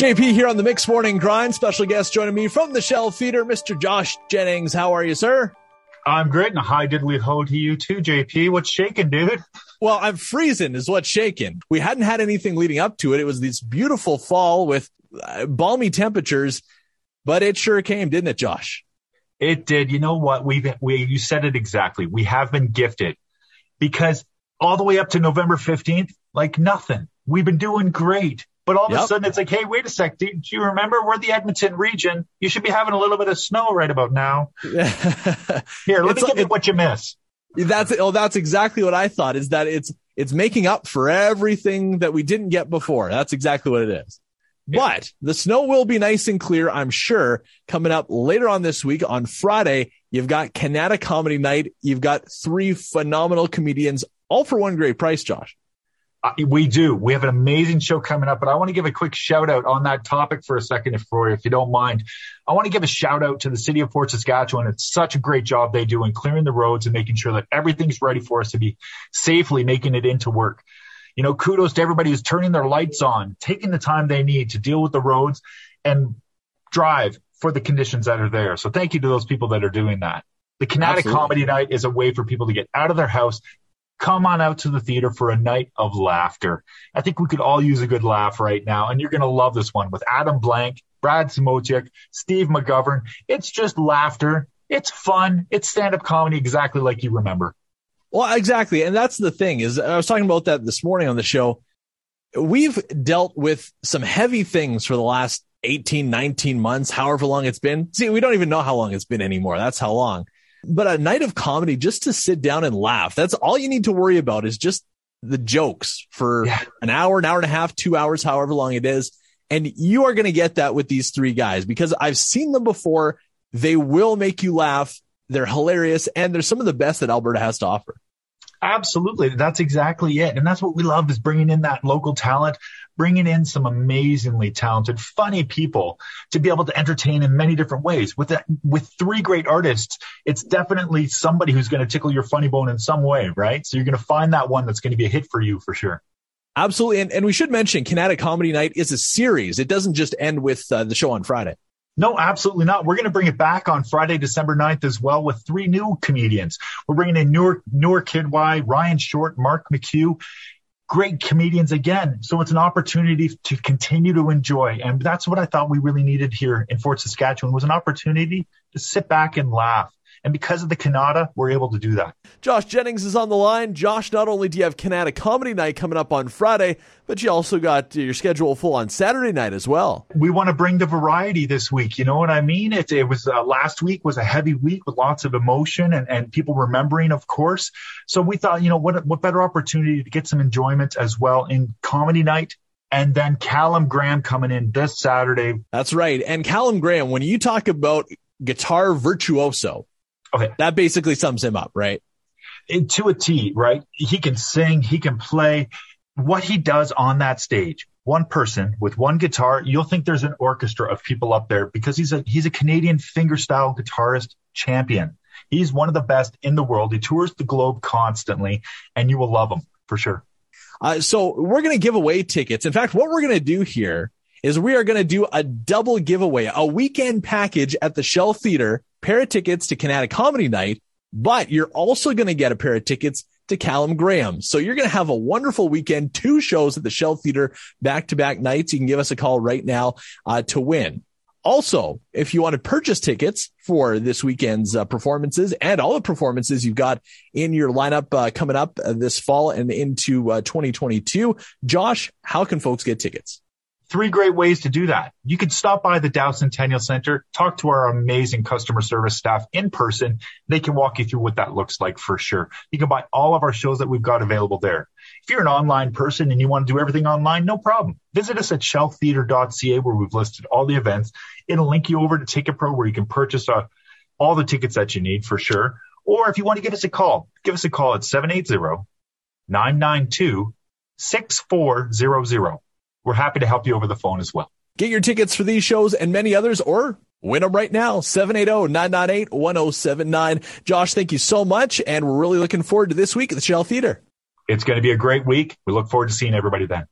JP here on the Mix Morning Grind. Special guest joining me from the Shell Theater, Mr. Josh Jennings. How are you, sir? I'm great, and a high diddly ho to you too, JP. What's shaking, dude? Well, I'm freezing is what's shaking. We hadn't had anything leading up to it. It was this beautiful fall with uh, balmy temperatures, but it sure came, didn't it, Josh? It did. You know what? We've we you said it exactly. We have been gifted because all the way up to November 15th, like nothing. We've been doing great. But all of yep. a sudden, it's like, hey, wait a sec. Do, do, you remember we're the Edmonton region? You should be having a little bit of snow right about now. Here, let it's, me give you what you miss. That's oh, that's exactly what I thought. Is that it's it's making up for everything that we didn't get before. That's exactly what it is. Yeah. But the snow will be nice and clear, I'm sure, coming up later on this week on Friday. You've got Kinetic Comedy Night. You've got three phenomenal comedians, all for one great price, Josh. Uh, we do. We have an amazing show coming up, but I want to give a quick shout out on that topic for a second, if, if you don't mind. I want to give a shout out to the city of Fort Saskatchewan. It's such a great job they do in clearing the roads and making sure that everything's ready for us to be safely making it into work. You know, kudos to everybody who's turning their lights on, taking the time they need to deal with the roads and drive for the conditions that are there. So thank you to those people that are doing that. The Kinetic Comedy Night is a way for people to get out of their house, come on out to the theater for a night of laughter. I think we could all use a good laugh right now, and you're going to love this one with Adam Blank, Brad Smochik, Steve McGovern. It's just laughter. It's fun. It's stand-up comedy exactly like you remember. Well, exactly. And that's the thing is I was talking about that this morning on the show. We've dealt with some heavy things for the last 18, 19 months, however long it's been. See, we don't even know how long it's been anymore. That's how long. But a night of comedy just to sit down and laugh. That's all you need to worry about is just the jokes for yeah. an hour, an hour and a half, two hours, however long it is. And you are going to get that with these three guys because I've seen them before. They will make you laugh. They're hilarious and they're some of the best that Alberta has to offer. Absolutely. That's exactly it. And that's what we love is bringing in that local talent, bringing in some amazingly talented, funny people to be able to entertain in many different ways. With that, with three great artists, it's definitely somebody who's going to tickle your funny bone in some way, right? So you're going to find that one that's going to be a hit for you for sure. Absolutely. And, and we should mention Kinetic Comedy Night is a series. It doesn't just end with uh, the show on Friday. No, absolutely not. We're going to bring it back on Friday, December 9th as well with three new comedians. We're bringing in Newer, Newer Kidwai, Ryan Short, Mark McHugh. Great comedians again. So it's an opportunity to continue to enjoy. And that's what I thought we really needed here in Fort Saskatchewan was an opportunity to sit back and laugh and because of the Canada, we're able to do that. Josh Jennings is on the line. Josh, not only do you have Kinetic Comedy Night coming up on Friday, but you also got your schedule full on Saturday night as well. We want to bring the variety this week. You know what I mean? It, it was uh, last week was a heavy week with lots of emotion and, and people remembering, of course. So we thought, you know, what, what better opportunity to get some enjoyment as well in comedy night and then Callum Graham coming in this Saturday. That's right. And Callum Graham, when you talk about guitar virtuoso, Okay. That basically sums him up, right? It, to a T, right? He can sing, he can play. What he does on that stage, one person with one guitar, you'll think there's an orchestra of people up there because he's a he's a Canadian fingerstyle guitarist champion. He's one of the best in the world. He tours the globe constantly, and you will love him for sure. Uh, so we're going to give away tickets. In fact, what we're going to do here is we are going to do a double giveaway, a weekend package at the Shell Theater, pair of tickets to Kinetic Comedy Night, but you're also going to get a pair of tickets to Callum Graham. So you're going to have a wonderful weekend, two shows at the Shell Theater back to back nights. You can give us a call right now uh, to win. Also, if you want to purchase tickets for this weekend's uh, performances and all the performances you've got in your lineup uh, coming up uh, this fall and into uh, 2022, Josh, how can folks get tickets? Three great ways to do that. You can stop by the Dow Centennial Center, talk to our amazing customer service staff in person. They can walk you through what that looks like for sure. You can buy all of our shows that we've got available there. If you're an online person and you want to do everything online, no problem. Visit us at shelltheater.ca where we've listed all the events. It'll link you over to Ticket Pro where you can purchase uh, all the tickets that you need for sure. Or if you want to give us a call, give us a call at 780 992 6400. We're happy to help you over the phone as well. Get your tickets for these shows and many others or win them right now. 780-998-1079. Josh, thank you so much. And we're really looking forward to this week at the Shell Theater. It's going to be a great week. We look forward to seeing everybody then.